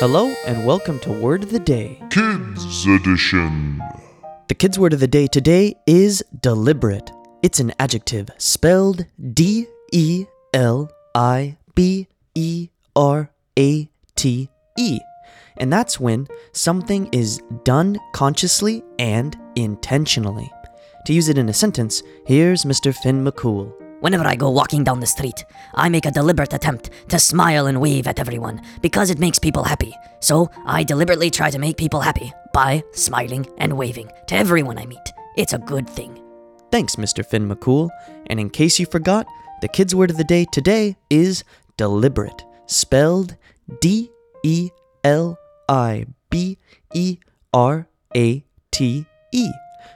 Hello and welcome to Word of the Day. Kids Edition. The kids' word of the day today is deliberate. It's an adjective spelled D E L I B E R A T E. And that's when something is done consciously and intentionally. To use it in a sentence, here's Mr. Finn McCool. Whenever I go walking down the street, I make a deliberate attempt to smile and wave at everyone because it makes people happy. So I deliberately try to make people happy by smiling and waving to everyone I meet. It's a good thing. Thanks, Mr. Finn McCool. And in case you forgot, the kids' word of the day today is deliberate, spelled D E L I B E R A T E.